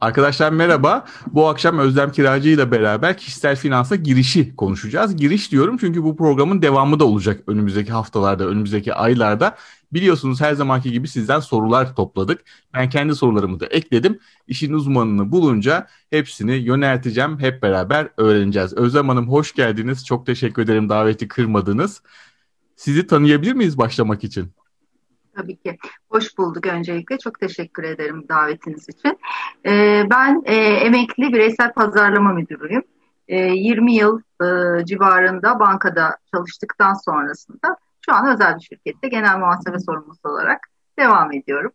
Arkadaşlar merhaba. Bu akşam Özlem Kiracı ile beraber kişisel finansa girişi konuşacağız. Giriş diyorum çünkü bu programın devamı da olacak önümüzdeki haftalarda, önümüzdeki aylarda. Biliyorsunuz her zamanki gibi sizden sorular topladık. Ben kendi sorularımı da ekledim. İşin uzmanını bulunca hepsini yönelteceğim. Hep beraber öğreneceğiz. Özlem Hanım hoş geldiniz. Çok teşekkür ederim daveti kırmadınız. Sizi tanıyabilir miyiz başlamak için? Tabii ki. Hoş bulduk öncelikle. Çok teşekkür ederim davetiniz için. Ee, ben e, emekli bireysel pazarlama müdürüyüm. E, 20 yıl e, civarında bankada çalıştıktan sonrasında şu an özel bir şirkette genel muhasebe sorumlusu olarak devam ediyorum.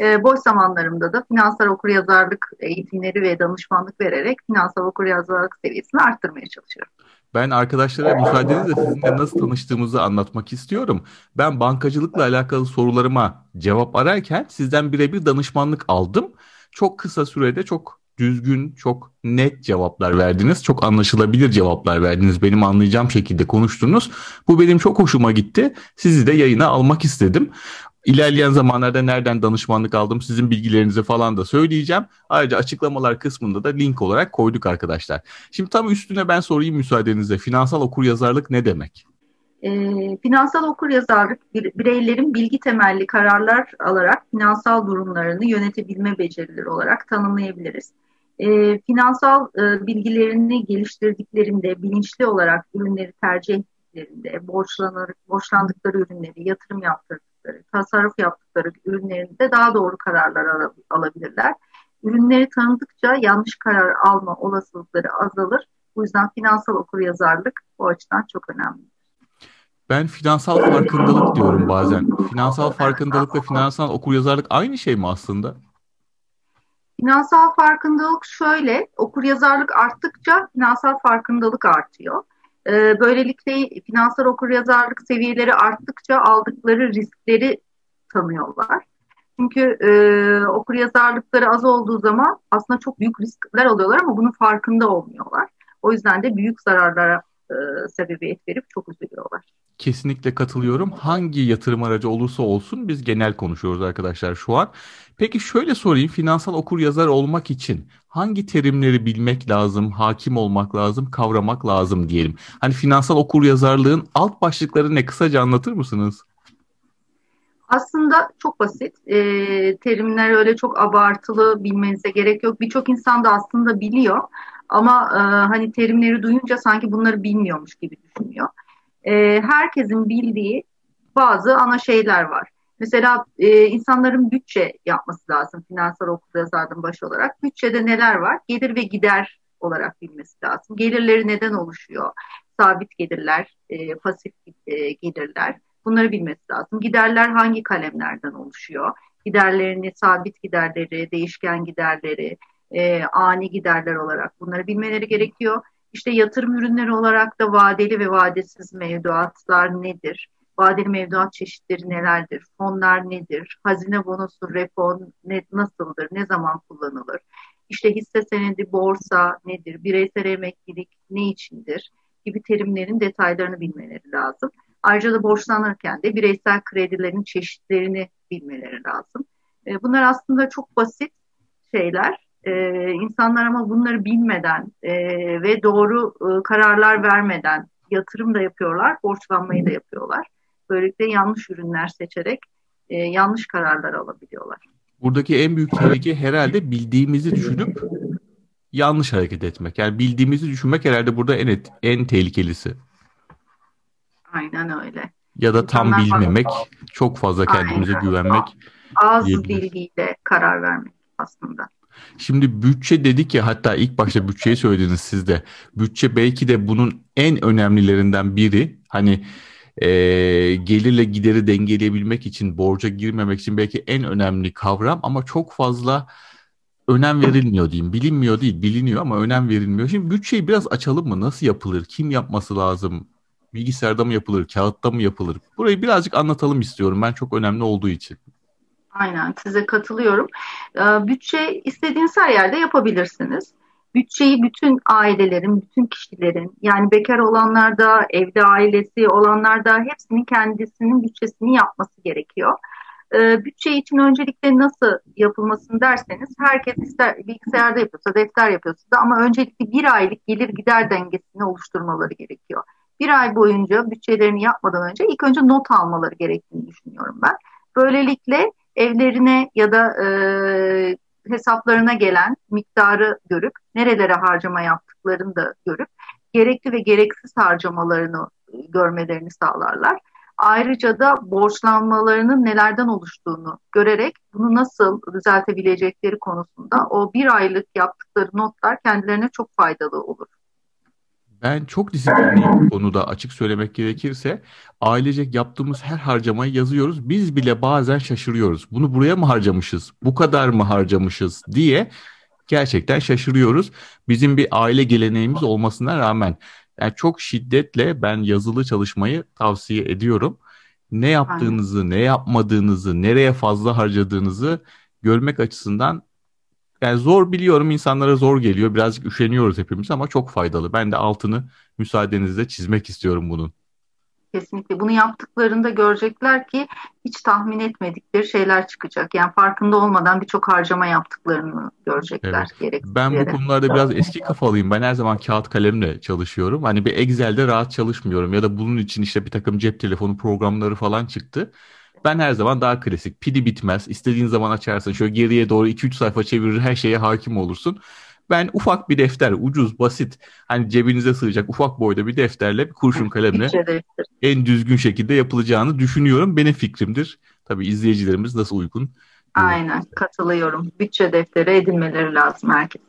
E, boş zamanlarımda da finansal okuryazarlık eğitimleri ve danışmanlık vererek finansal okuryazarlık seviyesini arttırmaya çalışıyorum. Ben arkadaşlara müsaadenizle sizinle nasıl tanıştığımızı anlatmak istiyorum. Ben bankacılıkla alakalı sorularıma cevap ararken sizden birebir danışmanlık aldım. Çok kısa sürede çok düzgün, çok net cevaplar verdiniz. Çok anlaşılabilir cevaplar verdiniz. Benim anlayacağım şekilde konuştunuz. Bu benim çok hoşuma gitti. Sizi de yayına almak istedim. İlerleyen zamanlarda nereden danışmanlık aldım sizin bilgilerinizi falan da söyleyeceğim. Ayrıca açıklamalar kısmında da link olarak koyduk arkadaşlar. Şimdi tam üstüne ben sorayım müsaadenizle. Finansal okuryazarlık ne demek? E, finansal okuryazarlık bireylerin bilgi temelli kararlar alarak finansal durumlarını yönetebilme becerileri olarak tanımlayabiliriz. E, finansal e, bilgilerini geliştirdiklerinde bilinçli olarak ürünleri tercih ettiklerinde borçlanır, borçlandıkları ürünleri yatırım yaptırdıklarında yaptıkları, tasarruf yaptıkları ürünlerinde daha doğru kararlar al alabilirler. Ürünleri tanıdıkça yanlış karar alma olasılıkları azalır. Bu yüzden finansal okuryazarlık bu açıdan çok önemli. Ben finansal farkındalık diyorum bazen. Finansal farkındalık ve finansal okuryazarlık aynı şey mi aslında? Finansal farkındalık şöyle, okuryazarlık arttıkça finansal farkındalık artıyor. E, böylelikle finansal okuryazarlık seviyeleri arttıkça aldıkları riskleri tanıyorlar. Çünkü e, okuryazarlıkları az olduğu zaman aslında çok büyük riskler alıyorlar ama bunun farkında olmuyorlar. O yüzden de büyük zararlara e, sebebiyet verip çok üzülüyorlar. Kesinlikle katılıyorum. Hangi yatırım aracı olursa olsun biz genel konuşuyoruz arkadaşlar şu an. Peki şöyle sorayım finansal okur yazar olmak için hangi terimleri bilmek lazım, hakim olmak lazım, kavramak lazım diyelim. Hani finansal okur yazarlığın alt başlıkları ne kısaca anlatır mısınız? Aslında çok basit. E, terimler öyle çok abartılı bilmenize gerek yok. Birçok insan da aslında biliyor ama e, hani terimleri duyunca sanki bunları bilmiyormuş gibi düşünüyor. E, herkesin bildiği bazı ana şeyler var. Mesela e, insanların bütçe yapması lazım finansal okuryazarlığın başı olarak. Bütçede neler var? Gelir ve gider olarak bilmesi lazım. Gelirleri neden oluşuyor? Sabit gelirler, e, pasif e, gelirler. Bunları bilmesi lazım. Giderler hangi kalemlerden oluşuyor? Giderlerini, sabit giderleri, değişken giderleri, e, ani giderler olarak bunları bilmeleri gerekiyor. İşte yatırım ürünleri olarak da vadeli ve vadesiz mevduatlar nedir? Vadeli mevduat çeşitleri nelerdir? Fonlar nedir? Hazine bonosu, repon ne, nasıldır? Ne zaman kullanılır? İşte hisse senedi, borsa nedir? Bireysel emeklilik ne içindir? Gibi terimlerin detaylarını bilmeleri lazım. Ayrıca da borçlanırken de bireysel kredilerin çeşitlerini bilmeleri lazım. E, bunlar aslında çok basit şeyler. Ee, insanlar ama bunları bilmeden e, ve doğru e, kararlar vermeden yatırım da yapıyorlar, borçlanmayı da yapıyorlar. Böylelikle yanlış ürünler seçerek e, yanlış kararlar alabiliyorlar. Buradaki en büyük tehlike herhalde bildiğimizi düşünüp yanlış hareket etmek. Yani bildiğimizi düşünmek herhalde burada en en tehlikelisi. Aynen öyle. Ya da tam İnsanlar bilmemek, fazla... çok fazla kendimize Aynen. güvenmek. Az bilgiyle karar vermek aslında. Şimdi bütçe dedik ya hatta ilk başta bütçeyi söylediniz siz de. Bütçe belki de bunun en önemlilerinden biri. Hani e, gelirle gideri dengeleyebilmek için, borca girmemek için belki en önemli kavram ama çok fazla önem verilmiyor diyeyim. Bilinmiyor değil, biliniyor ama önem verilmiyor. Şimdi bütçeyi biraz açalım mı? Nasıl yapılır? Kim yapması lazım? Bilgisayarda mı yapılır? Kağıtta mı yapılır? Burayı birazcık anlatalım istiyorum ben çok önemli olduğu için. Aynen size katılıyorum. Bütçe istediğiniz her yerde yapabilirsiniz. Bütçeyi bütün ailelerin, bütün kişilerin yani bekar olanlar da, evde ailesi olanlar da hepsinin kendisinin bütçesini yapması gerekiyor. E, bütçe için öncelikle nasıl yapılmasını derseniz herkes ister bilgisayarda yapıyorsa, defter yapıyorsa da ama öncelikle bir aylık gelir gider dengesini oluşturmaları gerekiyor. Bir ay boyunca bütçelerini yapmadan önce ilk önce not almaları gerektiğini düşünüyorum ben. Böylelikle evlerine ya da e, hesaplarına gelen miktarı görüp nerelere harcama yaptıklarını da görüp gerekli ve gereksiz harcamalarını görmelerini sağlarlar. Ayrıca da borçlanmalarının nelerden oluştuğunu görerek bunu nasıl düzeltebilecekleri konusunda o bir aylık yaptıkları notlar kendilerine çok faydalı olur. Ben çok disiplinliyim bu konuda açık söylemek gerekirse. Ailecek yaptığımız her harcamayı yazıyoruz. Biz bile bazen şaşırıyoruz. Bunu buraya mı harcamışız? Bu kadar mı harcamışız diye gerçekten şaşırıyoruz. Bizim bir aile geleneğimiz olmasına rağmen yani çok şiddetle ben yazılı çalışmayı tavsiye ediyorum. Ne yaptığınızı, ne yapmadığınızı, nereye fazla harcadığınızı görmek açısından yani zor biliyorum insanlara zor geliyor. Birazcık üşeniyoruz hepimiz ama çok faydalı. Ben de altını müsaadenizle çizmek istiyorum bunun. Kesinlikle bunu yaptıklarında görecekler ki hiç tahmin etmedikleri şeyler çıkacak. Yani farkında olmadan birçok harcama yaptıklarını görecekler. Evet. Ben bu konularda biraz eski kafalıyım. Ben her zaman kağıt kalemle çalışıyorum. Hani bir Excel'de rahat çalışmıyorum ya da bunun için işte bir takım cep telefonu programları falan çıktı. Ben her zaman daha klasik. Pili bitmez. İstediğin zaman açarsın. Şöyle geriye doğru 2-3 sayfa çevirir her şeye hakim olursun. Ben ufak bir defter, ucuz, basit, hani cebinize sığacak ufak boyda bir defterle, bir kurşun kalemle en düzgün şekilde yapılacağını düşünüyorum. Benim fikrimdir. Tabii izleyicilerimiz nasıl uygun? Aynen, katılıyorum. Bütçe defteri edinmeleri lazım herkes.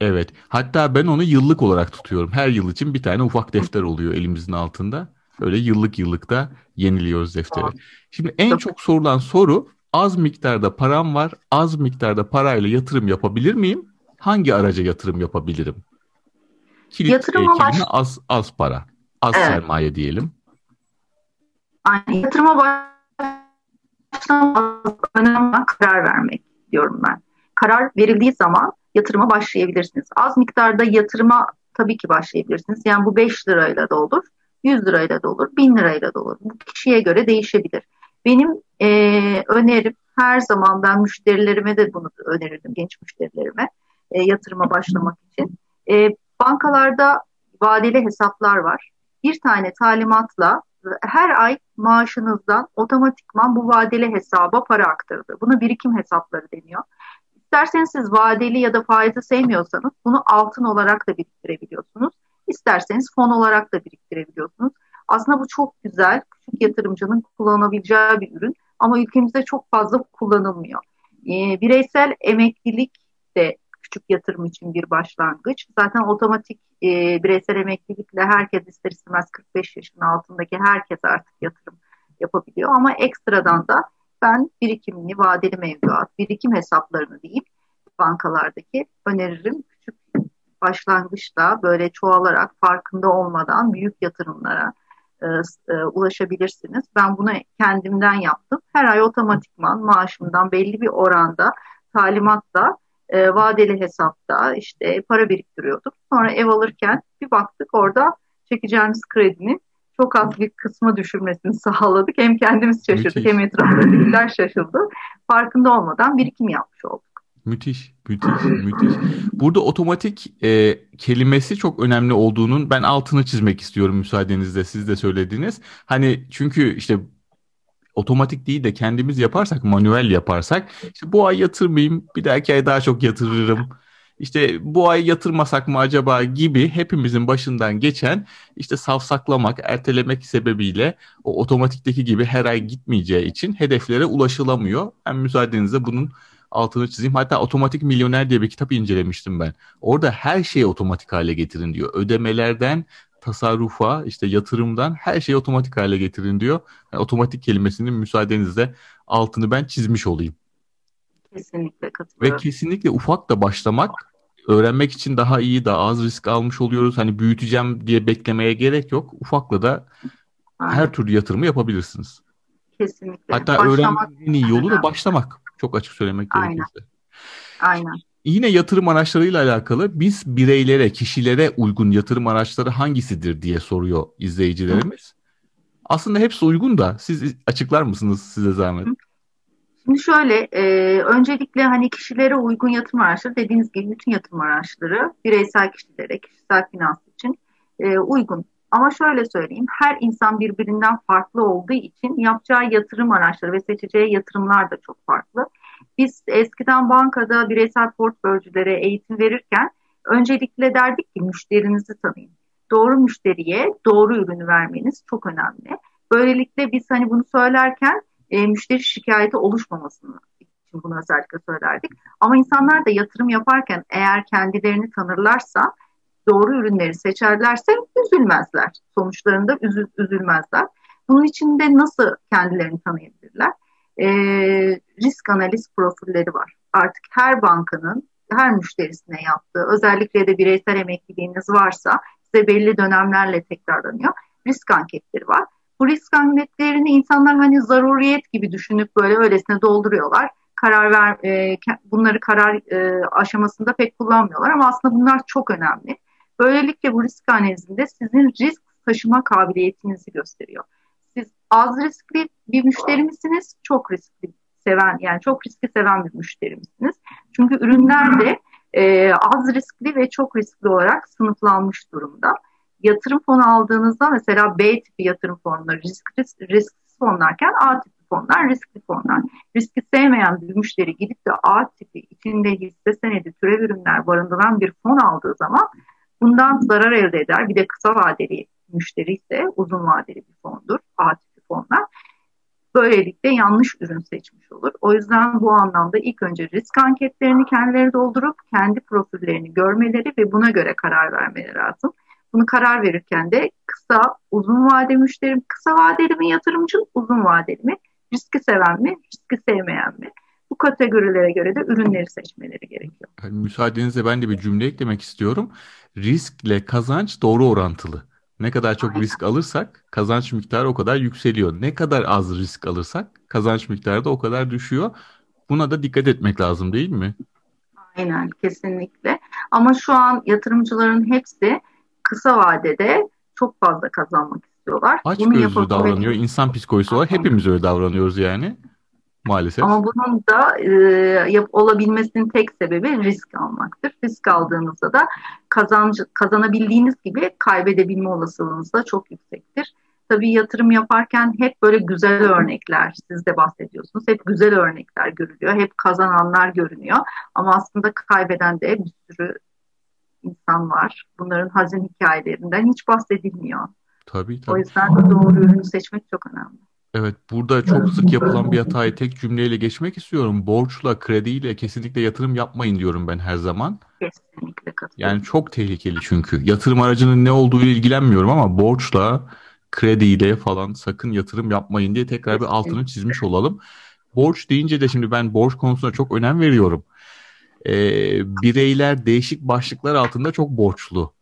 Evet. Hatta ben onu yıllık olarak tutuyorum. Her yıl için bir tane ufak defter oluyor elimizin altında. Öyle yıllık yıllık da yeniliyoruz defteri. Şimdi en çok sorulan soru az miktarda param var. Az miktarda parayla yatırım yapabilir miyim? hangi araca yatırım yapabilirim? Kilit Yatırıma baş... az az para, az evet. sermaye diyelim. Aynen. Yatırıma önemli karar vermek diyorum ben. Karar verildiği zaman yatırıma başlayabilirsiniz. Az miktarda yatırıma tabii ki başlayabilirsiniz. Yani bu 5 lirayla da olur, 100 lirayla da olur, 1000 lirayla da olur. Bu kişiye göre değişebilir. Benim e, önerim her zaman ben müşterilerime de bunu önerirdim genç müşterilerime e, yatırıma başlamak için. E, bankalarda vadeli hesaplar var. Bir tane talimatla her ay maaşınızdan otomatikman bu vadeli hesaba para aktarılır. Buna birikim hesapları deniyor. İsterseniz siz vadeli ya da faizi sevmiyorsanız bunu altın olarak da biriktirebiliyorsunuz. İsterseniz fon olarak da biriktirebiliyorsunuz. Aslında bu çok güzel, küçük yatırımcının kullanabileceği bir ürün ama ülkemizde çok fazla kullanılmıyor. E, bireysel emeklilik de küçük yatırım için bir başlangıç. Zaten otomatik e, bireysel emeklilikle herkes ister istemez 45 yaşın altındaki herkes artık yatırım yapabiliyor. Ama ekstradan da ben birikimini, vadeli mevduat, birikim hesaplarını deyip bankalardaki öneririm. Başlangıçta böyle çoğalarak farkında olmadan büyük yatırımlara e, e, ulaşabilirsiniz. Ben bunu kendimden yaptım. Her ay otomatikman maaşımdan belli bir oranda talimatla e, vadeli hesapta işte para biriktiriyorduk. Sonra ev alırken bir baktık orada çekeceğimiz kredinin çok az bir kısmı düşürmesini sağladık. Hem kendimiz şaşırdık müthiş. hem etrafındakiler şaşırdı. Farkında olmadan birikim yapmış olduk. Müthiş, müthiş, müthiş. Burada otomatik e, kelimesi çok önemli olduğunun ben altını çizmek istiyorum müsaadenizle siz de söylediniz. Hani çünkü işte otomatik değil de kendimiz yaparsak, manuel yaparsak işte bu ay yatırmayayım, bir dahaki ay daha çok yatırırım. İşte bu ay yatırmasak mı acaba gibi hepimizin başından geçen işte savsaklamak, ertelemek sebebiyle o otomatikteki gibi her ay gitmeyeceği için hedeflere ulaşılamıyor. Ben müsaadenizle bunun altını çizeyim. Hatta Otomatik Milyoner diye bir kitap incelemiştim ben. Orada her şeyi otomatik hale getirin diyor. Ödemelerden tasarrufa, işte yatırımdan her şeyi otomatik hale getirin diyor. Yani otomatik kelimesinin müsaadenizle altını ben çizmiş olayım. Kesinlikle katılıyorum. Ve kesinlikle ufak da başlamak öğrenmek için daha iyi, daha az risk almış oluyoruz. Hani büyüteceğim diye beklemeye gerek yok. Ufakla da her türlü yatırımı yapabilirsiniz. Kesinlikle. Hatta öğrenmenin iyi yolu da başlamak. Çok açık söylemek Aynen. gerekirse. Aynen. Yine yatırım araçlarıyla alakalı biz bireylere, kişilere uygun yatırım araçları hangisidir diye soruyor izleyicilerimiz. Aslında hepsi uygun da siz açıklar mısınız size zahmet? Şimdi şöyle, e, öncelikle hani kişilere uygun yatırım araçları dediğiniz gibi bütün yatırım araçları bireysel kişilere, kişisel finans için e, uygun. Ama şöyle söyleyeyim, her insan birbirinden farklı olduğu için yapacağı yatırım araçları ve seçeceği yatırımlar da çok farklı. Biz eskiden bankada bireysel portföycülere eğitim verirken öncelikle derdik ki müşterinizi tanıyın. Doğru müşteriye doğru ürünü vermeniz çok önemli. Böylelikle biz hani bunu söylerken e, müşteri şikayeti oluşmamasını için bunu özellikle söylerdik. Ama insanlar da yatırım yaparken eğer kendilerini tanırlarsa doğru ürünleri seçerlerse üzülmezler. Sonuçlarında üzül, üzülmezler. Bunun için de nasıl kendilerini tanıyabilirler? E, risk analiz profilleri var. Artık her bankanın her müşterisine yaptığı, özellikle de bireysel emekliliğiniz varsa size belli dönemlerle tekrarlanıyor. Risk anketleri var. Bu risk anketlerini insanlar hani zaruriyet gibi düşünüp böyle öylesine dolduruyorlar. Karar ver, e, bunları karar e, aşamasında pek kullanmıyorlar ama aslında bunlar çok önemli. Böylelikle bu risk analizinde sizin risk taşıma kabiliyetinizi gösteriyor. Siz az riskli bir müşteri misiniz? Çok riskli seven yani çok riskli seven bir müşteri misiniz? Çünkü ürünler de e, az riskli ve çok riskli olarak sınıflanmış durumda. Yatırım fonu aldığınızda mesela B tipi yatırım fonları risk, risk, risksiz fonlarken A tipi fonlar riskli fonlar. Riski sevmeyen bir müşteri gidip de A tipi içinde hisse senedi türev ürünler barındıran bir fon aldığı zaman bundan zarar elde eder. Bir de kısa vadeli müşteri ise uzun vadeli bir fondur. A tipi fonlar. Böylelikle yanlış ürün seçmiş olur. O yüzden bu anlamda ilk önce risk anketlerini kendileri doldurup kendi profillerini görmeleri ve buna göre karar vermeleri lazım. Bunu karar verirken de kısa, uzun vade müşterim, kısa vadeli mi yatırımcı, uzun vadeli mi, riski seven mi, riski sevmeyen mi? Bu kategorilere göre de ürünleri seçmeleri gerekiyor. Müsaadenizle ben de bir cümle eklemek istiyorum. Riskle kazanç doğru orantılı. Ne kadar çok Aynen. risk alırsak kazanç miktarı o kadar yükseliyor. Ne kadar az risk alırsak kazanç miktarı da o kadar düşüyor. Buna da dikkat etmek lazım değil mi? Aynen kesinlikle. Ama şu an yatırımcıların hepsi kısa vadede çok fazla kazanmak istiyorlar. Aç Bunu gözlü davranıyor. İnsan psikolojisi olarak hepimiz öyle davranıyoruz yani. Maalesef. Ama bunun da e, yap, olabilmesinin tek sebebi risk almaktır. Risk aldığınızda da kazancı, kazanabildiğiniz gibi kaybedebilme olasılığınız da çok yüksektir. Tabii yatırım yaparken hep böyle güzel örnekler, siz de bahsediyorsunuz. Hep güzel örnekler görülüyor, hep kazananlar görünüyor. Ama aslında kaybeden de bir sürü insan var. Bunların hazin hikayelerinden hiç bahsedilmiyor. Tabii tabii. O yüzden doğru ürünü seçmek çok önemli. Evet, burada çok sık yapılan bir hatayı tek cümleyle geçmek istiyorum. Borçla, krediyle kesinlikle yatırım yapmayın diyorum ben her zaman. Kesinlikle katılıyorum. Yani çok tehlikeli çünkü. Yatırım aracının ne olduğu ilgilenmiyorum ama borçla, krediyle falan sakın yatırım yapmayın diye tekrar bir altını çizmiş olalım. Borç deyince de şimdi ben borç konusuna çok önem veriyorum. Ee, bireyler değişik başlıklar altında çok borçlu.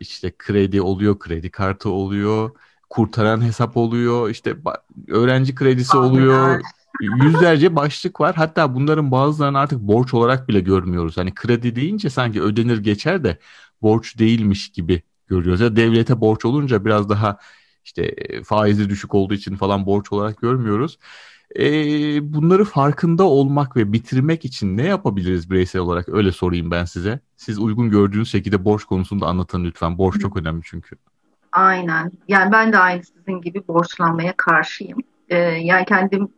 İşte kredi oluyor, kredi kartı oluyor, kurtaran hesap oluyor, işte öğrenci kredisi oluyor. Yüzlerce başlık var. Hatta bunların bazılarını artık borç olarak bile görmüyoruz. Hani kredi deyince sanki ödenir geçer de borç değilmiş gibi görüyoruz. Ya devlete borç olunca biraz daha işte faizi düşük olduğu için falan borç olarak görmüyoruz. E, bunları farkında olmak ve bitirmek için ne yapabiliriz bireysel olarak? Öyle sorayım ben size. Siz uygun gördüğünüz şekilde borç konusunda anlatın lütfen. Borç çok önemli çünkü. Aynen. Yani ben de aynı sizin gibi borçlanmaya karşıyım. Ee, yani kendim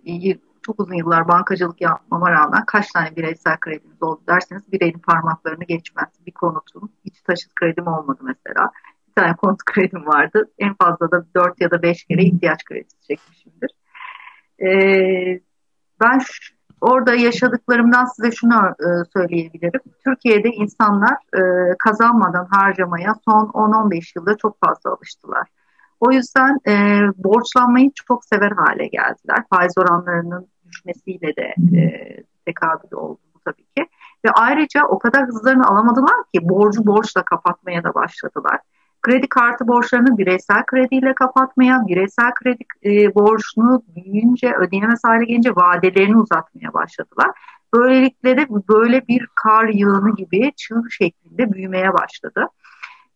çok uzun yıllar bankacılık yapmama rağmen kaç tane bireysel krediniz oldu derseniz bir elin parmaklarını geçmez. Bir konutun hiç taşıt kredim olmadı mesela. Bir tane konut kredim vardı. En fazla da 4 ya da 5 kere ihtiyaç kredisi çekmişimdir. Ee, ben şu, orada yaşadıklarımdan size şunu e, söyleyebilirim. Türkiye'de insanlar e, kazanmadan harcamaya son 10-15 yılda çok fazla alıştılar. O yüzden e, borçlanmayı çok sever hale geldiler. Faiz oranlarının düşmesiyle de e, tekabül oldu tabii ki. Ve ayrıca o kadar hızlarını alamadılar ki borcu borçla kapatmaya da başladılar kredi kartı borçlarını bireysel krediyle kapatmaya, bireysel kredi e, borçunu büyüyünce, ödeyemez hale gelince vadelerini uzatmaya başladılar. Böylelikle de böyle bir kar yığını gibi çığ şeklinde büyümeye başladı.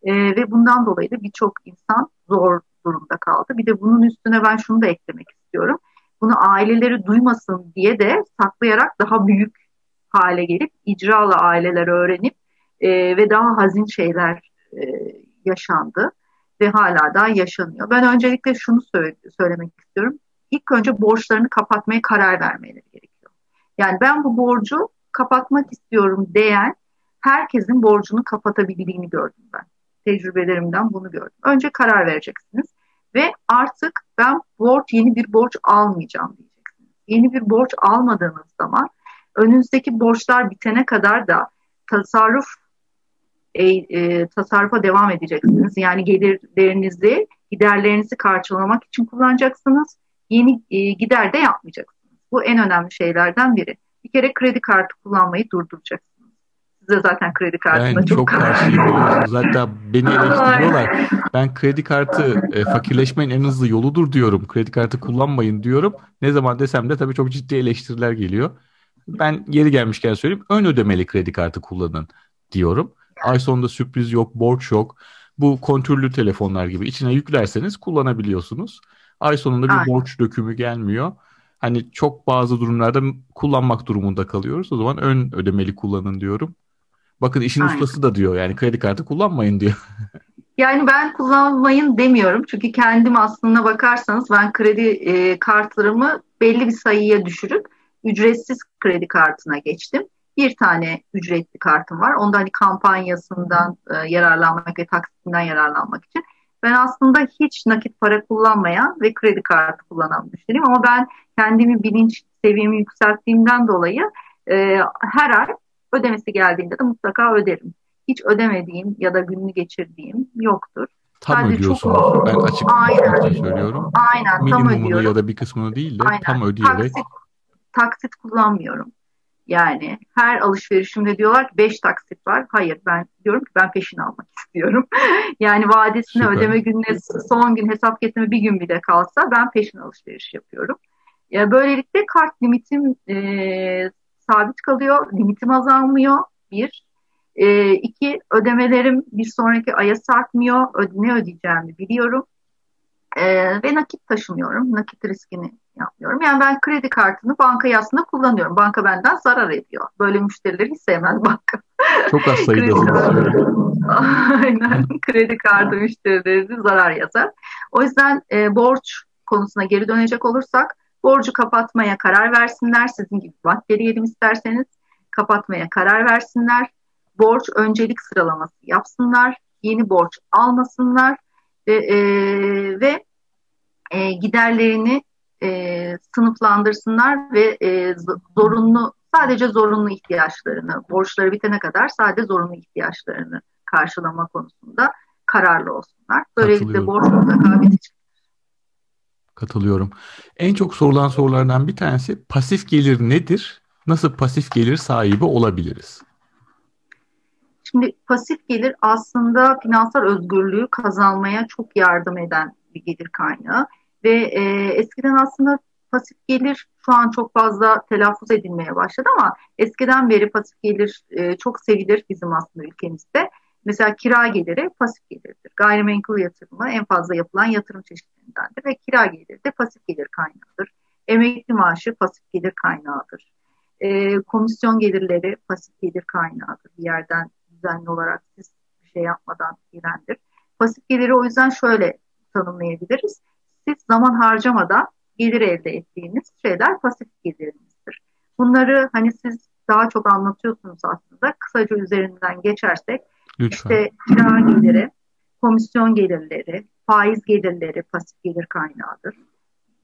E, ve bundan dolayı da birçok insan zor durumda kaldı. Bir de bunun üstüne ben şunu da eklemek istiyorum. bunu aileleri duymasın diye de saklayarak daha büyük hale gelip icralı aileler öğrenip e, ve daha hazin şeyler e, yaşandı ve hala daha yaşanıyor. Ben öncelikle şunu söyle, söylemek istiyorum. İlk önce borçlarını kapatmaya karar vermeleri gerekiyor. Yani ben bu borcu kapatmak istiyorum diyen herkesin borcunu kapatabildiğini gördüm ben. Tecrübelerimden bunu gördüm. Önce karar vereceksiniz ve artık ben borç yeni bir borç almayacağım diyeceksiniz. Yeni bir borç almadığınız zaman önünüzdeki borçlar bitene kadar da tasarruf e, e, tasarrufa devam edeceksiniz. Yani gelirlerinizi, giderlerinizi karşılamak için kullanacaksınız. Yeni e, gider de yapmayacaksınız. Bu en önemli şeylerden biri. Bir kere kredi kartı kullanmayı durduracaksınız. Size zaten kredi kartına ben çok, çok karşıyım. Hatta beni eleştiriyorlar. Ben kredi kartı e, fakirleşmenin en hızlı yoludur diyorum. Kredi kartı kullanmayın diyorum. Ne zaman desem de tabii çok ciddi eleştiriler geliyor. Ben yeri gelmişken söyleyeyim. Ön ödemeli kredi kartı kullanın diyorum. Ay sonunda sürpriz yok, borç yok. Bu kontrollü telefonlar gibi içine yüklerseniz kullanabiliyorsunuz. Ay sonunda bir Aynen. borç dökümü gelmiyor. Hani çok bazı durumlarda kullanmak durumunda kalıyoruz. O zaman ön ödemeli kullanın diyorum. Bakın işin Aynen. ustası da diyor yani kredi kartı kullanmayın diyor. Yani ben kullanmayın demiyorum. Çünkü kendim aslında bakarsanız ben kredi e, kartlarımı belli bir sayıya düşürüp ücretsiz kredi kartına geçtim bir tane ücretli kartım var. Onda hani kampanyasından e, yararlanmak ve taksitinden yararlanmak için. Ben aslında hiç nakit para kullanmayan ve kredi kartı kullanan müşteriyim ama ben kendimi bilinç seviyemi yükselttiğimden dolayı e, her ay ödemesi geldiğinde de mutlaka öderim. Hiç ödemediğim ya da gününü geçirdiğim yoktur. Tam Sadece ödüyorsunuz. Çok... Ben açık Aynen. söylüyorum. Aynen tam ödüyorum. ya da bir kısmını değil de Aynen. tam ödeyerek. Taksit, taksit kullanmıyorum. Yani her alışverişimde diyorlar ki 5 taksit var. Hayır ben diyorum ki ben peşin almak istiyorum. yani vadesini Süper. ödeme gününe son gün hesap getirme bir gün bile kalsa ben peşin alışveriş yapıyorum. Ya böylelikle kart limitim e, sabit kalıyor. Limitim azalmıyor. Bir. E, iki ödemelerim bir sonraki aya sarkmıyor. Ne ödeyeceğimi biliyorum. E, ve nakit taşımıyorum. Nakit riskini yapmıyorum. Yani ben kredi kartını bankaya aslında kullanıyorum. Banka benden zarar ediyor. Böyle müşterileri hiç sevmez banka. Çok az sayıdasınız. Aynen. kredi kartı müşterileri zarar yazar. O yüzden e, borç konusuna geri dönecek olursak borcu kapatmaya karar versinler. Sizin gibi diyelim isterseniz kapatmaya karar versinler. Borç öncelik sıralaması yapsınlar. Yeni borç almasınlar ve, e, ve e, giderlerini e, sınıflandırsınlar ve e, zorunlu sadece zorunlu ihtiyaçlarını borçları bitene kadar sadece zorunlu ihtiyaçlarını karşılama konusunda kararlı olsunlar. Böylelikle borç mutlaka bitecek. Katılıyorum. En çok sorulan sorulardan bir tanesi pasif gelir nedir? Nasıl pasif gelir sahibi olabiliriz? Şimdi pasif gelir aslında finansal özgürlüğü kazanmaya çok yardım eden bir gelir kaynağı. Ve e, eskiden aslında pasif gelir şu an çok fazla telaffuz edilmeye başladı ama eskiden beri pasif gelir e, çok sevilir bizim aslında ülkemizde. Mesela kira geliri pasif gelirdir. Gayrimenkul yatırımı en fazla yapılan yatırım çeşitlerindendir ve kira geliri de pasif gelir kaynağıdır. Emekli maaşı pasif gelir kaynağıdır. E, komisyon gelirleri pasif gelir kaynağıdır. Bir yerden düzenli olarak siz bir şey yapmadan gelendir. Pasif geliri o yüzden şöyle tanımlayabiliriz siz zaman harcamadan gelir elde ettiğiniz şeyler pasif gelirinizdir. Bunları hani siz daha çok anlatıyorsunuz aslında. Kısaca üzerinden geçersek Lütfen. işte kira geliri, komisyon gelirleri, faiz gelirleri pasif gelir kaynağıdır.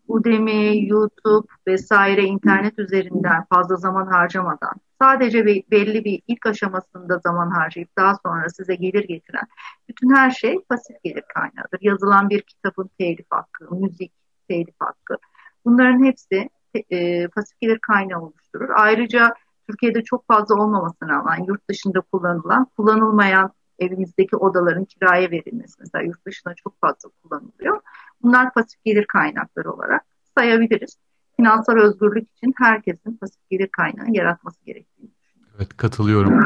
Udemy, YouTube vesaire internet üzerinden fazla zaman harcamadan sadece belli bir ilk aşamasında zaman harcayıp daha sonra size gelir getiren bütün her şey pasif gelir kaynağıdır. Yazılan bir kitabın telif hakkı, müzik telif hakkı bunların hepsi e, pasif gelir kaynağı oluşturur. Ayrıca Türkiye'de çok fazla olmamasına rağmen yurt dışında kullanılan, kullanılmayan evinizdeki odaların kiraya verilmesi mesela yurt dışında çok fazla kullanılıyor. Bunlar pasif gelir kaynakları olarak sayabiliriz. Finansal özgürlük için herkesin pasif gelir kaynağı yaratması gerektiğini Evet katılıyorum.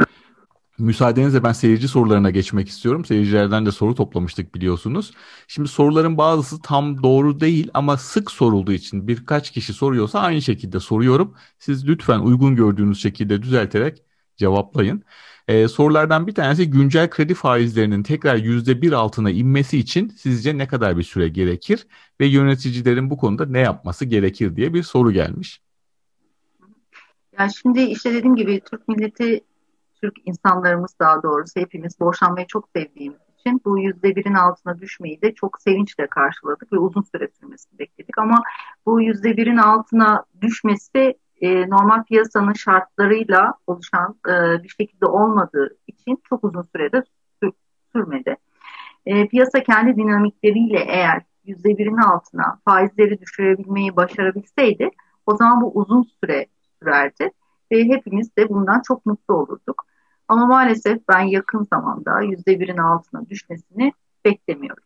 Müsaadenizle ben seyirci sorularına geçmek istiyorum. Seyircilerden de soru toplamıştık biliyorsunuz. Şimdi soruların bazısı tam doğru değil ama sık sorulduğu için birkaç kişi soruyorsa aynı şekilde soruyorum. Siz lütfen uygun gördüğünüz şekilde düzelterek cevaplayın. Ee, sorulardan bir tanesi güncel kredi faizlerinin tekrar %1 altına inmesi için sizce ne kadar bir süre gerekir ve yöneticilerin bu konuda ne yapması gerekir diye bir soru gelmiş. Yani şimdi işte dediğim gibi Türk milleti Türk insanlarımız daha doğrusu hepimiz borçlanmayı çok sevdiğimiz için bu yüzde birin altına düşmeyi de çok sevinçle karşıladık ve uzun süre sürmesini bekledik. Ama bu yüzde birin altına düşmesi e, normal piyasanın şartlarıyla oluşan e, bir şekilde olmadığı için çok uzun sürede sür, sürmedi. E, piyasa kendi dinamikleriyle eğer yüzde birin altına faizleri düşürebilmeyi başarabilseydi o zaman bu uzun süre sürerdi ve hepimiz de bundan çok mutlu olurduk. Ama maalesef ben yakın zamanda yüzde birin altına düşmesini beklemiyorum.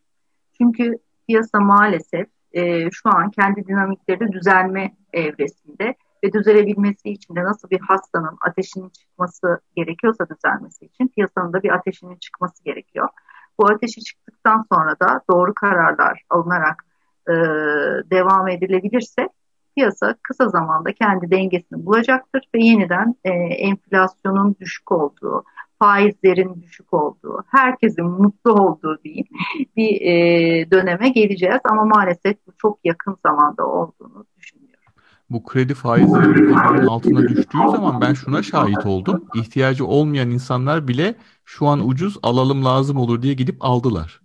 Çünkü piyasa maalesef e, şu an kendi dinamikleri düzelme evresinde ve düzelebilmesi için de nasıl bir hastanın ateşinin çıkması gerekiyorsa düzelmesi için piyasanın da bir ateşinin çıkması gerekiyor. Bu ateşi çıktıktan sonra da doğru kararlar alınarak e, devam edilebilirse piyasa kısa zamanda kendi dengesini bulacaktır ve yeniden e, enflasyonun düşük olduğu, faizlerin düşük olduğu, herkesin mutlu olduğu diyeyim bir e, döneme geleceğiz ama maalesef bu çok yakın zamanda olduğunu düşünüyorum. Bu kredi faizleri altına düştüğü zaman ben şuna şahit oldum. İhtiyacı olmayan insanlar bile şu an ucuz alalım lazım olur diye gidip aldılar.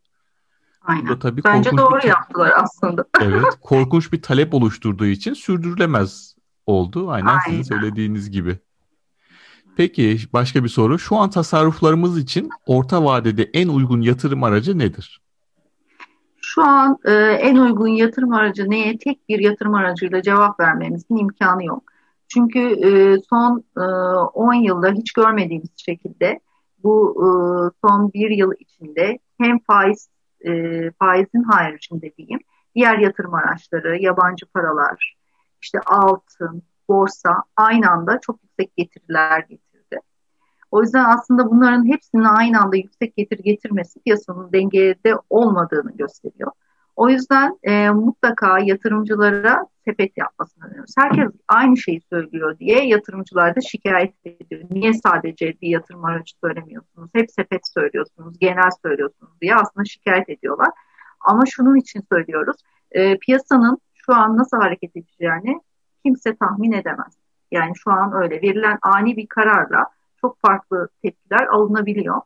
Aynen. tabii Bence doğru bir, yaptılar aslında. evet, korkunç bir talep oluşturduğu için sürdürülemez oldu. Aynen, Aynen. sizin söylediğiniz gibi. Peki başka bir soru. Şu an tasarruflarımız için orta vadede en uygun yatırım aracı nedir? Şu an e, en uygun yatırım aracı neye? Tek bir yatırım aracıyla cevap vermemizin imkanı yok. Çünkü e, son e, yılda hiç görmediğimiz şekilde bu e, son bir yıl içinde hem faiz e, faizin haricinde diyeyim diğer yatırım araçları, yabancı paralar, işte altın, borsa aynı anda çok yüksek getiriler getirdi. O yüzden aslında bunların hepsinin aynı anda yüksek getir getirmesi piyasanın dengede olmadığını gösteriyor. O yüzden e, mutlaka yatırımcılara sepet yapmasını öneriyoruz. Herkes aynı şeyi söylüyor diye yatırımcılar da şikayet ediyor. Niye sadece bir yatırım aracı söylemiyorsunuz? Hep sepet söylüyorsunuz, genel söylüyorsunuz diye aslında şikayet ediyorlar. Ama şunun için söylüyoruz. E, piyasanın şu an nasıl hareket edeceğini kimse tahmin edemez. Yani şu an öyle verilen ani bir kararla çok farklı tepkiler alınabiliyor.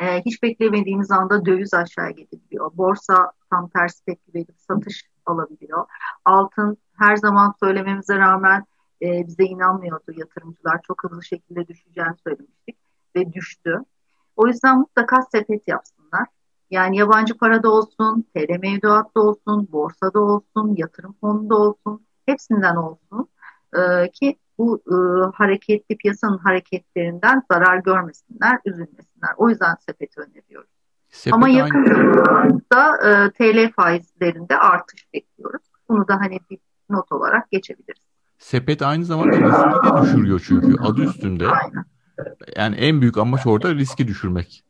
E, hiç beklemediğimiz anda döviz aşağı gidebiliyor. Borsa tam tersi tepki verip satış alabiliyor. Altın her zaman söylememize rağmen e, bize inanmıyordu yatırımcılar. Çok hızlı şekilde düşeceğini söylemiştik ve düştü. O yüzden mutlaka sepet yapsınlar. Yani yabancı parada olsun, TL mevduatta olsun, borsada olsun, yatırım fonunda olsun, hepsinden olsun e, ki bu e, hareketli piyasanın hareketlerinden zarar görmesinler, üzülmesinler. O yüzden sepeti öneriyoruz. Sepet Ama yakın zamanda e, TL faizlerinde artış bekliyoruz. Bunu da hani bir not olarak geçebiliriz. Sepet aynı zamanda riski de düşürüyor çünkü adı üstünde. Aynen. Yani en büyük amaç orada riski düşürmek.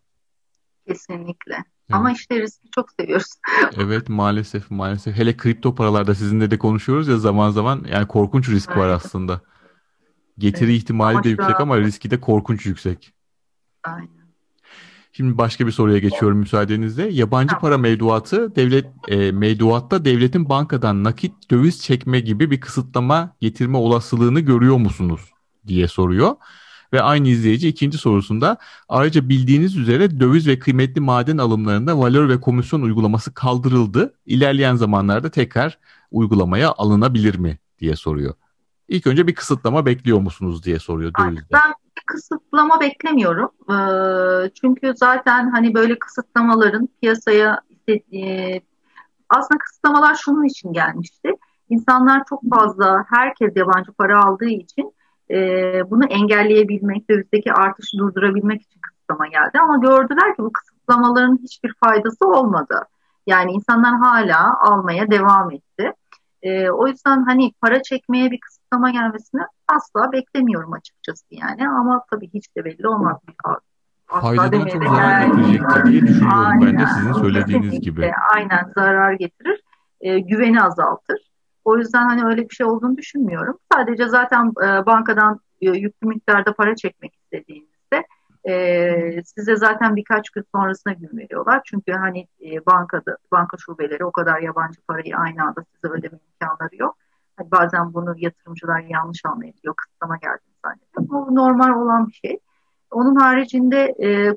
Kesinlikle. Evet. Ama işte riski çok seviyoruz. evet maalesef maalesef. Hele kripto paralarda sizinle de konuşuyoruz ya zaman zaman yani korkunç risk evet. var aslında. Getiri evet. ihtimali ama de yüksek an... ama riski de korkunç yüksek. Aynen. Şimdi başka bir soruya geçiyorum müsaadenizle. Yabancı tamam. para mevduatı devlet e, mevduatta devletin bankadan nakit döviz çekme gibi bir kısıtlama getirme olasılığını görüyor musunuz diye soruyor. Ve aynı izleyici ikinci sorusunda ayrıca bildiğiniz üzere döviz ve kıymetli maden alımlarında valör ve komisyon uygulaması kaldırıldı. İlerleyen zamanlarda tekrar uygulamaya alınabilir mi diye soruyor. İlk önce bir kısıtlama bekliyor musunuz diye soruyor dövizde. Ben bir kısıtlama beklemiyorum. Ee, çünkü zaten hani böyle kısıtlamaların piyasaya istediği, aslında kısıtlamalar şunun için gelmişti. İnsanlar çok fazla herkes yabancı para aldığı için e, bunu engelleyebilmek, dövizdeki artışı durdurabilmek için kısıtlama geldi. Ama gördüler ki bu kısıtlamaların hiçbir faydası olmadı. Yani insanlar hala almaya devam etti. E, o yüzden hani para çekmeye bir kısıtlama gelmesini asla beklemiyorum açıkçası yani. Ama tabii hiç de belli olmaz. Faydadan çok zarar getirecektir diye düşünüyorum aynen. ben de sizin söylediğiniz Kesinlikle. gibi. Aynen zarar getirir. E, güveni azaltır. O yüzden hani öyle bir şey olduğunu düşünmüyorum. Sadece zaten e, bankadan e, yüklü miktarda para çekmek istediğinizde e, size zaten birkaç gün sonrasına gün veriyorlar. Çünkü hani e, bankada banka şubeleri o kadar yabancı parayı aynı anda size ödeme imkanları yok. Hani bazen bunu yatırımcılar yanlış anlayabiliyor. Kısıtlama geldiğini zannediyor. Bu normal olan bir şey. Onun haricinde e,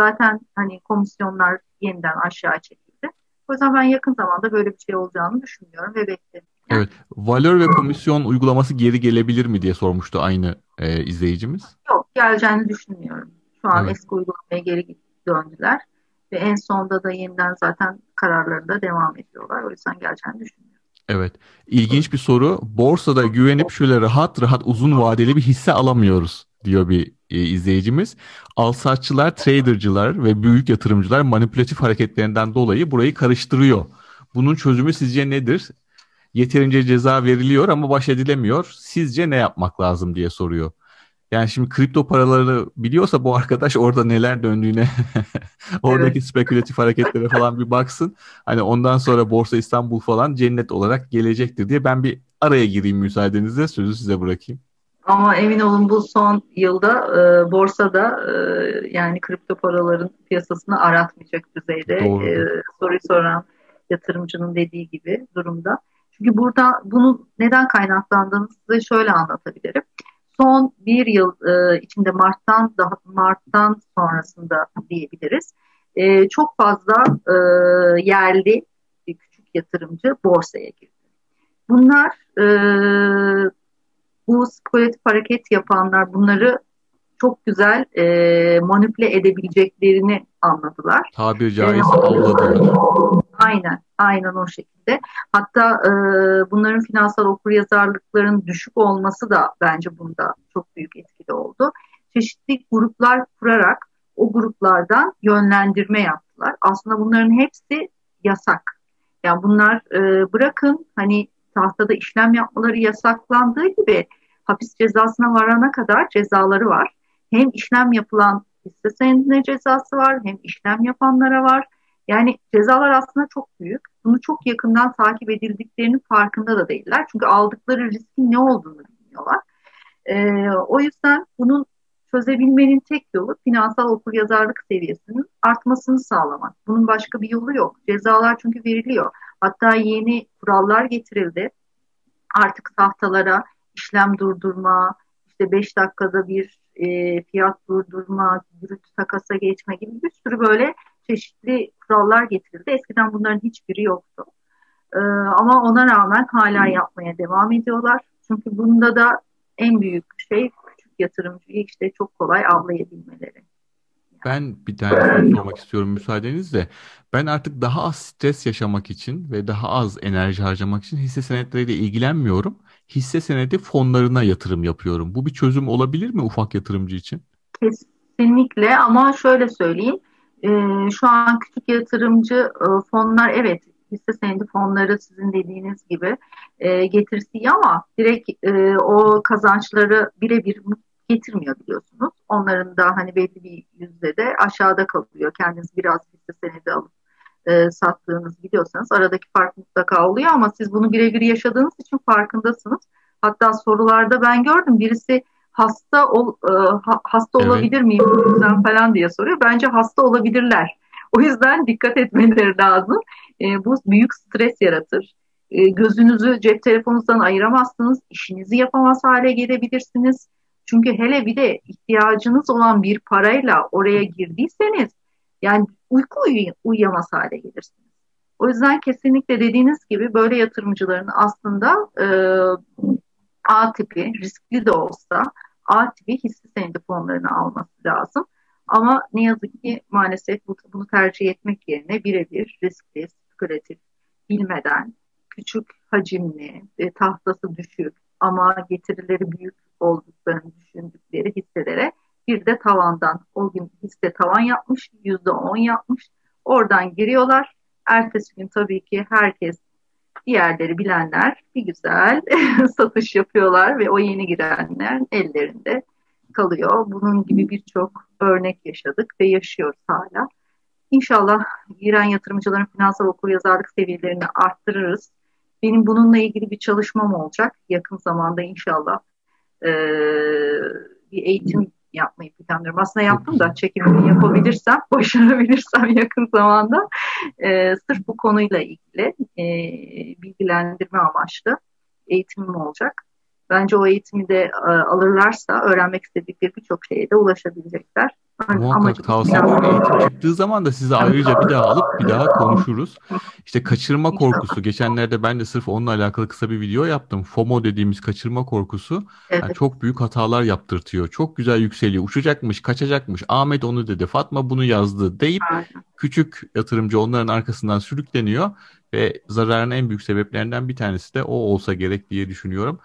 zaten hani komisyonlar yeniden aşağı çekildi. O yüzden ben yakın zamanda böyle bir şey olacağını düşünmüyorum ve bekliyorum. Evet. Valör ve komisyon uygulaması geri gelebilir mi diye sormuştu aynı e, izleyicimiz. Yok geleceğini düşünmüyorum. Şu an evet. eski uygulamaya geri döndüler. Ve en sonda da yeniden zaten kararlarında devam ediyorlar. O yüzden geleceğini düşünmüyorum. Evet. İlginç bir soru. Borsada güvenip şöyle rahat rahat uzun vadeli bir hisse alamıyoruz diyor bir e, izleyicimiz. Alsatçılar, tradercılar ve büyük yatırımcılar manipülatif hareketlerinden dolayı burayı karıştırıyor. Bunun çözümü sizce nedir? Yeterince ceza veriliyor ama baş edilemiyor. Sizce ne yapmak lazım diye soruyor. Yani şimdi kripto paraları biliyorsa bu arkadaş orada neler döndüğüne, oradaki evet. spekülatif hareketlere falan bir baksın. Hani ondan sonra Borsa İstanbul falan cennet olarak gelecektir diye ben bir araya gireyim müsaadenizle sözü size bırakayım. Ama emin olun bu son yılda e, borsada e, yani kripto paraların piyasasını aratmayacak düzeyde e, soruyu soran yatırımcının dediği gibi durumda. Çünkü burada bunu neden kaynaklandığını size şöyle anlatabilirim. Son bir yıl e, içinde Mart'tan daha Mart'tan sonrasında diyebiliriz. E, çok fazla e, yerli küçük yatırımcı borsaya girdi. Bunlar e, bu spekülatif hareket yapanlar bunları çok güzel e, manipüle edebileceklerini anladılar. Tabir caizse avladılar. Aynen, aynen o şekilde. Hatta e, bunların finansal okuryazarlıkların düşük olması da bence bunda çok büyük etkili oldu. Çeşitli gruplar kurarak o gruplardan yönlendirme yaptılar. Aslında bunların hepsi yasak. Yani bunlar e, bırakın hani tahtada işlem yapmaları yasaklandığı gibi hapis cezasına varana kadar cezaları var. Hem işlem yapılan hisse senedine cezası var hem işlem yapanlara var. Yani cezalar aslında çok büyük. Bunu çok yakından takip edildiklerinin farkında da değiller. Çünkü aldıkları riskin ne olduğunu bilmiyorlar. Ee, o yüzden bunun çözebilmenin tek yolu finansal okuryazarlık seviyesinin artmasını sağlamak. Bunun başka bir yolu yok. Cezalar çünkü veriliyor. Hatta yeni kurallar getirildi. Artık tahtalara işlem durdurma, işte 5 dakikada bir e, fiyat durdurma, gürültü takasa geçme gibi bir sürü böyle çeşitli kurallar getirildi. Eskiden bunların hiçbiri yoktu. E, ama ona rağmen hala yapmaya devam ediyorlar. Çünkü bunda da en büyük şey küçük yatırımcıyı işte çok kolay avlayabilmeleri. Ben bir tane sormak istiyorum müsaadenizle. Ben artık daha az stres yaşamak için ve daha az enerji harcamak için hisse senetleriyle ilgilenmiyorum. Hisse senedi fonlarına yatırım yapıyorum. Bu bir çözüm olabilir mi ufak yatırımcı için? Kesinlikle ama şöyle söyleyeyim. Ee, şu an küçük yatırımcı e, fonlar evet hisse senedi fonları sizin dediğiniz gibi e, getirisi ama direkt e, o kazançları birebir getirmiyor biliyorsunuz. Onların da hani belli bir yüzdede aşağıda kalıyor. Kendiniz biraz hisse senedi alıp e, sattığınız biliyorsanız aradaki fark mutlaka oluyor ama siz bunu birebir yaşadığınız için farkındasınız. Hatta sorularda ben gördüm birisi hasta ol, e, hasta evet. olabilir miyim bu yüzden falan diye soruyor. Bence hasta olabilirler. O yüzden dikkat etmeleri lazım. E, bu büyük stres yaratır. E, gözünüzü cep telefonunuzdan ayıramazsınız. İşinizi yapamaz hale gelebilirsiniz. Çünkü hele bir de ihtiyacınız olan bir parayla oraya girdiyseniz yani uyku uy uyuyamaz hale gelirsiniz. O yüzden kesinlikle dediğiniz gibi böyle yatırımcıların aslında e, A tipi riskli de olsa A tipi hisse senedi fonlarını alması lazım. Ama ne yazık ki maalesef bunu tercih etmek yerine birebir riskli, spekülatif, bilmeden küçük hacimli, e, tahtası düşük ama getirileri büyük olduklarını düşündükleri hisselere bir de tavandan o gün hisse tavan yapmış, yüzde on yapmış. Oradan giriyorlar. Ertesi gün tabii ki herkes diğerleri bilenler bir güzel satış yapıyorlar ve o yeni girenler ellerinde kalıyor. Bunun gibi birçok örnek yaşadık ve yaşıyoruz hala. İnşallah giren yatırımcıların finansal okuryazarlık seviyelerini arttırırız. Benim bununla ilgili bir çalışmam olacak yakın zamanda inşallah. Ee, bir eğitim yapmayı planlıyorum. Aslında yaptım da çekimini yapabilirsem, başarabilirsem yakın zamanda e, sırf bu konuyla ilgili e, bilgilendirme amaçlı eğitimim olacak. Bence o eğitimi de e, alırlarsa öğrenmek istedikleri birçok şeye de ulaşabilecekler. Muhakkak tavsiye. Eğitim çıktığı zaman da sizi ayrıca bir daha alıp bir daha konuşuruz. İşte kaçırma korkusu. Geçenlerde ben de sırf onunla alakalı kısa bir video yaptım. FOMO dediğimiz kaçırma korkusu evet. yani çok büyük hatalar yaptırtıyor. Çok güzel yükseliyor. Uçacakmış, kaçacakmış. Ahmet onu dedi, Fatma bunu yazdı deyip küçük yatırımcı onların arkasından sürükleniyor ve zararın en büyük sebeplerinden bir tanesi de o olsa gerek diye düşünüyorum.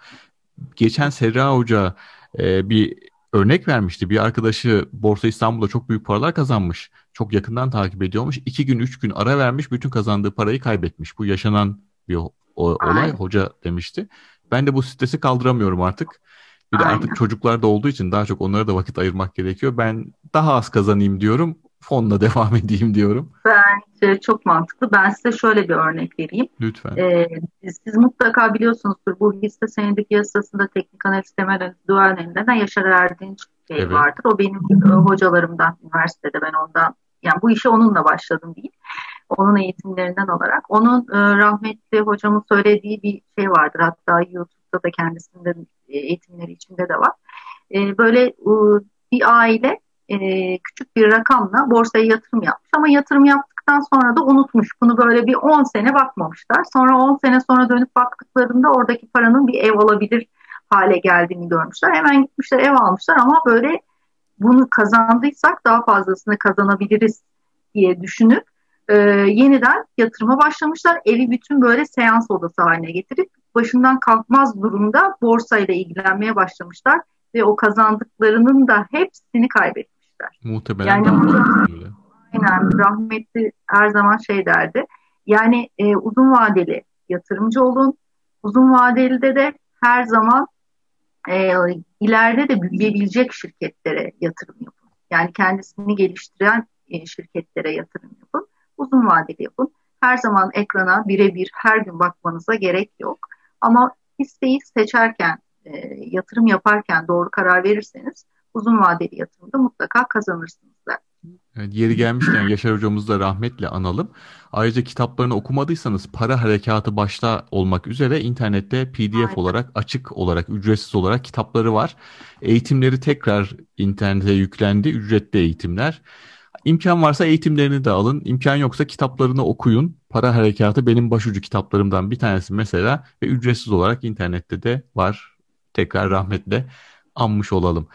Geçen Serra Hoca e, bir örnek vermişti. Bir arkadaşı Borsa İstanbul'da çok büyük paralar kazanmış. Çok yakından takip ediyormuş. İki gün, üç gün ara vermiş. Bütün kazandığı parayı kaybetmiş. Bu yaşanan bir olay. Aynen. Hoca demişti. Ben de bu stresi kaldıramıyorum artık. Bir de Aynen. artık çocuklar da olduğu için daha çok onlara da vakit ayırmak gerekiyor. Ben daha az kazanayım diyorum fonla devam edeyim diyorum. Bence çok mantıklı. Ben size şöyle bir örnek vereyim. Lütfen. Ee, siz mutlaka biliyorsunuzdur bu hisse senedi piyasasında teknik analiz temel dual denen Yaşar Erdinç şey evet. vardır. O benim e, hocalarımdan üniversitede ben ondan yani bu işe onunla başladım diyeyim. Onun eğitimlerinden olarak. Onun e, rahmetli hocamın söylediği bir şey vardır. Hatta YouTube'da da kendisinin eğitimleri içinde de var. E, böyle e, bir aile e, küçük bir rakamla borsaya yatırım yapmış ama yatırım yaptıktan sonra da unutmuş. Bunu böyle bir 10 sene bakmamışlar. Sonra 10 sene sonra dönüp baktıklarında oradaki paranın bir ev alabilir hale geldiğini görmüşler. Hemen gitmişler ev almışlar ama böyle bunu kazandıysak daha fazlasını kazanabiliriz diye düşünüp e, yeniden yatırıma başlamışlar. Evi bütün böyle seans odası haline getirip başından kalkmaz durumda borsayla ilgilenmeye başlamışlar ve o kazandıklarının da hepsini kaybetmişler etmişler. Muhtemelen yani, öyle. Aynen rahmetli her zaman şey derdi. Yani e, uzun vadeli yatırımcı olun. Uzun vadeli de her zaman e, ileride de büyüyebilecek şirketlere yatırım yapın. Yani kendisini geliştiren e, şirketlere yatırım yapın. Uzun vadeli yapın. Her zaman ekrana birebir her gün bakmanıza gerek yok. Ama hisseyi seçerken, e, yatırım yaparken doğru karar verirseniz uzun vadeli yatırımda mutlaka kazanırsınız Evet, yeri gelmişken Yaşar hocamızı da rahmetle analım. Ayrıca kitaplarını okumadıysanız para harekatı başta olmak üzere internette PDF Aynen. olarak açık olarak ücretsiz olarak kitapları var. Eğitimleri tekrar internete yüklendi. Ücretli eğitimler. İmkan varsa eğitimlerini de alın. İmkan yoksa kitaplarını okuyun. Para harekatı benim başucu kitaplarımdan bir tanesi mesela ve ücretsiz olarak internette de var. Tekrar rahmetle anmış olalım.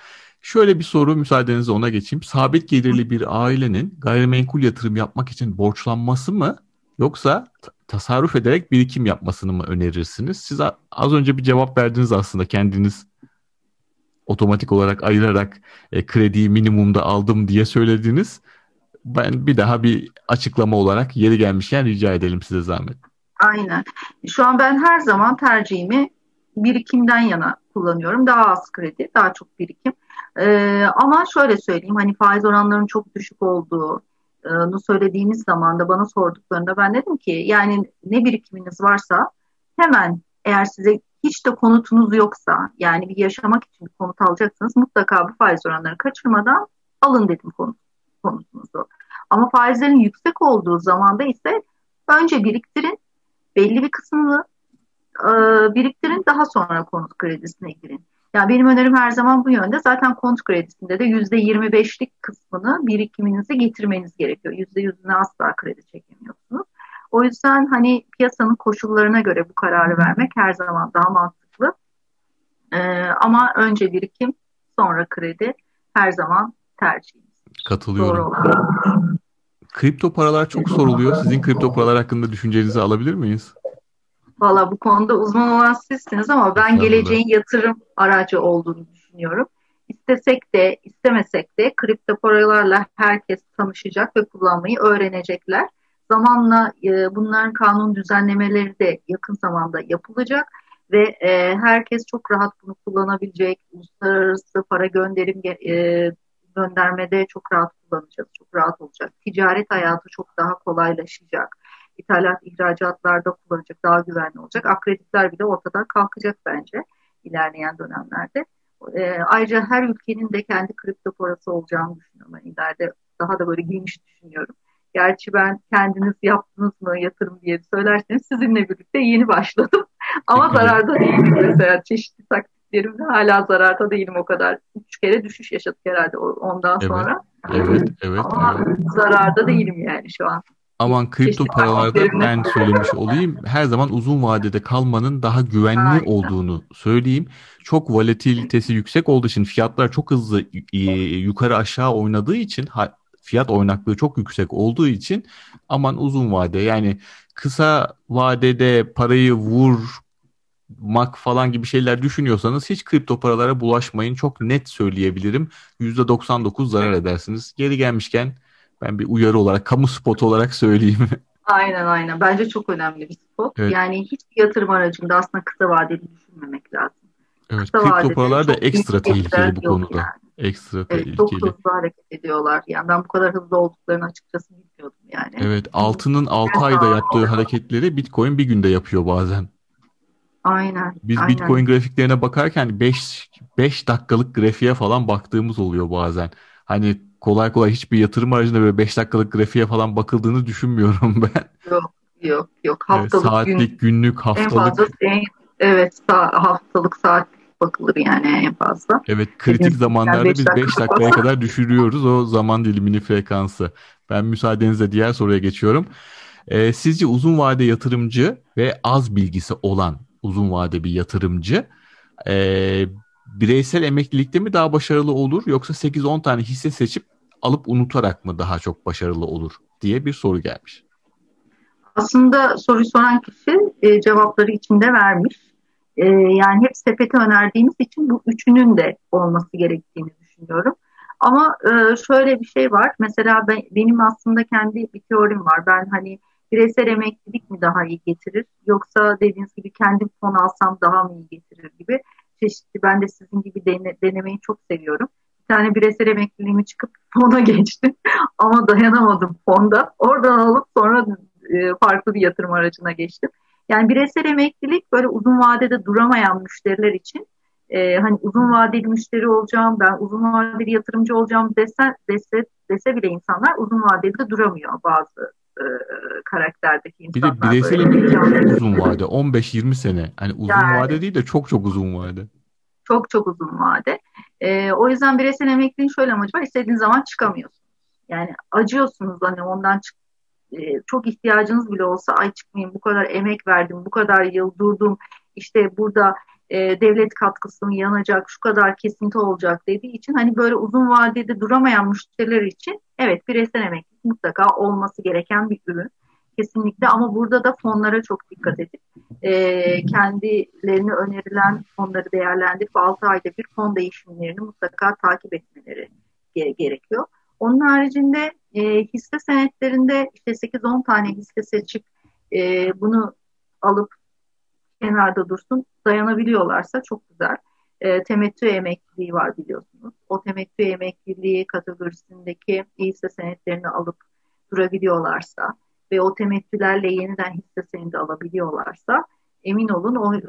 Şöyle bir soru müsaadenizle ona geçeyim. Sabit gelirli bir ailenin gayrimenkul yatırım yapmak için borçlanması mı yoksa tasarruf ederek birikim yapmasını mı önerirsiniz? Siz az önce bir cevap verdiniz aslında kendiniz otomatik olarak ayırarak e, krediyi minimumda aldım diye söylediniz. Ben bir daha bir açıklama olarak yeri gelmişken rica edelim size zahmet. Aynen. Şu an ben her zaman tercihimi birikimden yana kullanıyorum. Daha az kredi, daha çok birikim. Ee, ama şöyle söyleyeyim hani faiz oranlarının çok düşük olduğu onu söylediğimiz zaman da bana sorduklarında ben dedim ki yani ne birikiminiz varsa hemen eğer size hiç de konutunuz yoksa yani bir yaşamak için bir konut alacaksınız mutlaka bu faiz oranları kaçırmadan alın dedim konut, konutunuzu. Ama faizlerin yüksek olduğu zamanda ise önce biriktirin belli bir kısmını e, biriktirin daha sonra konut kredisine girin. Yani benim önerim her zaman bu yönde. Zaten konut kredisinde de yüzde 25'lik kısmını birikiminize getirmeniz gerekiyor. Yüzde yüzüne asla kredi çekemiyorsunuz. O yüzden hani piyasanın koşullarına göre bu kararı vermek her zaman daha mantıklı. Ee, ama önce birikim, sonra kredi her zaman tercihimiz. Katılıyorum. Kripto paralar çok soruluyor. Sizin kripto paralar hakkında düşüncenizi alabilir miyiz? Valla bu konuda uzman olan sizsiniz ama ben geleceğin yatırım aracı olduğunu düşünüyorum. İstesek de istemesek de kripto paralarla herkes tanışacak ve kullanmayı öğrenecekler. Zamanla e, bunların kanun düzenlemeleri de yakın zamanda yapılacak ve e, herkes çok rahat bunu kullanabilecek. Uluslararası para gönderim e, göndermede çok rahat kullanacağız, çok rahat olacak. Ticaret hayatı çok daha kolaylaşacak. İthalat, ihracatlarda kullanacak, daha güvenli olacak. Akreditler bile ortadan kalkacak bence ilerleyen dönemlerde. E, ayrıca her ülkenin de kendi kripto parası olacağını düşünüyorum. Yani ileride daha da böyle geniş düşünüyorum. Gerçi ben kendiniz yaptınız mı yatırım diye söylerseniz sizinle birlikte yeni başladım. Ama zararda değilim mesela çeşitli taktiklerimle hala zararda değilim o kadar. Üç kere düşüş yaşadık herhalde ondan evet, sonra. Evet, evet. Ama evet. zararda değilim yani şu an. Aman kripto paralarda ben söylemiş olayım. Her zaman uzun vadede kalmanın daha güvenli Aynen. olduğunu söyleyeyim. Çok volatilitesi yüksek olduğu için fiyatlar çok hızlı yukarı aşağı oynadığı için fiyat oynaklığı çok yüksek olduğu için aman uzun vade yani kısa vadede parayı vurmak falan gibi şeyler düşünüyorsanız hiç kripto paralara bulaşmayın. Çok net söyleyebilirim. %99 zarar edersiniz. Geri gelmişken ben bir uyarı olarak, kamu spotu olarak söyleyeyim. Aynen aynen. Bence çok önemli bir spot. Evet. Yani hiçbir yatırım aracında aslında kısa vadeli düşünmemek lazım. Evet, kısa kripto paralar da ekstra tehlikeli bu konuda. Yani. Ekstra evet, tehlikeli. Çok hızlı hareket ediyorlar. Yani ben bu kadar hızlı olduklarını açıkçası bilmiyordum yani. Evet, altının 6 ayda yaptığı hareketleri Bitcoin bir günde yapıyor bazen. Aynen. Biz aynen. Bitcoin grafiklerine bakarken 5 5 dakikalık grafiğe falan baktığımız oluyor bazen. Hani kolay kolay hiçbir yatırım aracında böyle 5 dakikalık grafiğe falan bakıldığını düşünmüyorum ben. Yok yok yok. Haftalık, evet, saatlik, gün, günlük, haftalık. En fazla en, evet haftalık saatlik bakılır yani en fazla. Evet kritik Benim zamanlarda biz 5 dakikaya kadar düşürüyoruz o zaman dilimini frekansı. Ben müsaadenizle diğer soruya geçiyorum. Ee, sizce uzun vade yatırımcı ve az bilgisi olan uzun vade bir yatırımcı e, bireysel emeklilikte mi daha başarılı olur yoksa 8-10 tane hisse seçip alıp unutarak mı daha çok başarılı olur diye bir soru gelmiş. Aslında soruyu soran kişi e, cevapları içinde vermiş. E, yani hep sepete önerdiğimiz için bu üçünün de olması gerektiğini düşünüyorum. Ama e, şöyle bir şey var. Mesela ben, benim aslında kendi bir teorim var. Ben hani bireysel emeklilik mi daha iyi getirir yoksa dediğiniz gibi kendim fon alsam daha mı iyi getirir gibi çeşitli ben de sizin gibi dene, denemeyi çok seviyorum tane bireysel emekliliğimi çıkıp fona geçtim. Ama dayanamadım fonda. Oradan alıp sonra e, farklı bir yatırım aracına geçtim. Yani bireysel emeklilik böyle uzun vadede duramayan müşteriler için e, hani uzun vadeli müşteri olacağım, ben uzun vadeli yatırımcı olacağım dese, dese, dese bile insanlar uzun vadeli de duramıyor bazı e, karakterdeki insanlar. Bir de bireysel emeklilik uzun vade 15-20 sene. Hani uzun yani, vade değil de çok çok uzun vade. Çok çok uzun vade. E, o yüzden bireysel emekliliğin şöyle amacı var. İstediğiniz zaman çıkamıyorsunuz. Yani acıyorsunuz hani ondan çık e, çok ihtiyacınız bile olsa ay çıkmayayım bu kadar emek verdim, bu kadar yıl durdum. İşte burada e, devlet katkısı mı yanacak, şu kadar kesinti olacak dediği için hani böyle uzun vadede duramayan müşteriler için evet bireysel emeklilik mutlaka olması gereken bir ürün kesinlikle ama burada da fonlara çok dikkat edip e, kendilerine önerilen fonları değerlendirip 6 ayda bir fon değişimlerini mutlaka takip etmeleri gerekiyor. Onun haricinde e, hisse senetlerinde işte 8-10 tane hisse seçip e, bunu alıp kenarda dursun dayanabiliyorlarsa çok güzel. E, temettü emekliliği var biliyorsunuz. O temettü emekliliği kategorisindeki hisse senetlerini alıp durabiliyorlarsa ve o temettülerle yeniden hisse senedi alabiliyorlarsa emin olun o e,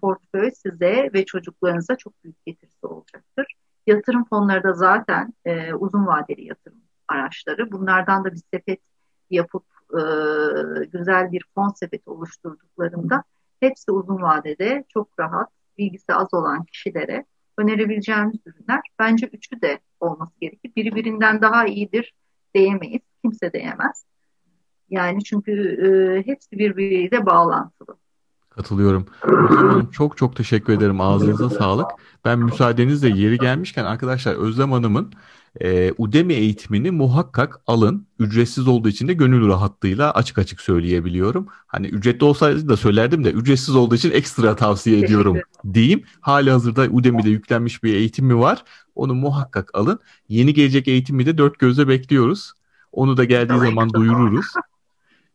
portföy size ve çocuklarınıza çok büyük getirisi olacaktır. Yatırım fonları da zaten e, uzun vadeli yatırım araçları. Bunlardan da bir sepet yapıp e, güzel bir fon sepeti oluşturduklarında hepsi uzun vadede çok rahat bilgisi az olan kişilere önerebileceğimiz ürünler. Bence üçü de olması gerekir. Biri birinden daha iyidir diyemeyiz. Kimse diyemez. Yani çünkü e, hepsi birbiriyle bağlantılı. Katılıyorum. Zaman çok çok teşekkür ederim. Ağzınıza sağlık. Ben müsaadenizle yeri gelmişken arkadaşlar Özlem Hanım'ın e, Udemy eğitimini muhakkak alın. Ücretsiz olduğu için de gönül rahatlığıyla açık açık söyleyebiliyorum. Hani ücretli olsaydı da söylerdim de ücretsiz olduğu için ekstra tavsiye ediyorum diyeyim. Hali hazırda Udemy'de yüklenmiş bir eğitim mi var? Onu muhakkak alın. Yeni gelecek eğitimi de dört gözle bekliyoruz. Onu da geldiği zaman duyururuz.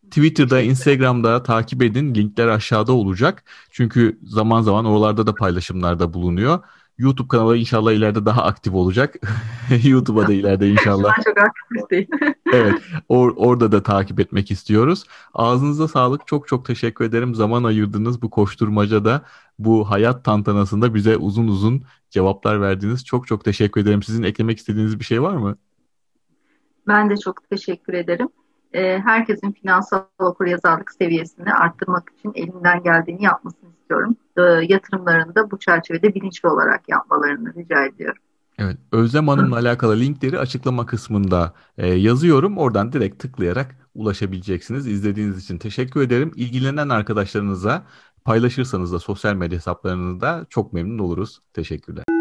Twitter'da, Instagram'da takip edin. Linkler aşağıda olacak. Çünkü zaman zaman oralarda da paylaşımlarda bulunuyor. YouTube kanalı inşallah ileride daha aktif olacak. YouTube'a da ileride inşallah. çok aktif değil. evet, or orada da takip etmek istiyoruz. Ağzınıza sağlık. Çok çok teşekkür ederim. Zaman ayırdınız bu koşturmacada, bu hayat tantanasında bize uzun uzun cevaplar verdiniz. Çok çok teşekkür ederim. Sizin eklemek istediğiniz bir şey var mı? Ben de çok teşekkür ederim. Ee, herkesin finansal okuryazarlık seviyesini arttırmak için elinden geldiğini yapmasını istiyorum. Ee, yatırımlarını da bu çerçevede bilinçli olarak yapmalarını rica ediyorum. Evet, Özlem Hanım'la alakalı linkleri açıklama kısmında e, yazıyorum. Oradan direkt tıklayarak ulaşabileceksiniz. İzlediğiniz için teşekkür ederim. İlgilenen arkadaşlarınıza paylaşırsanız da sosyal medya hesaplarınızda çok memnun oluruz. Teşekkürler.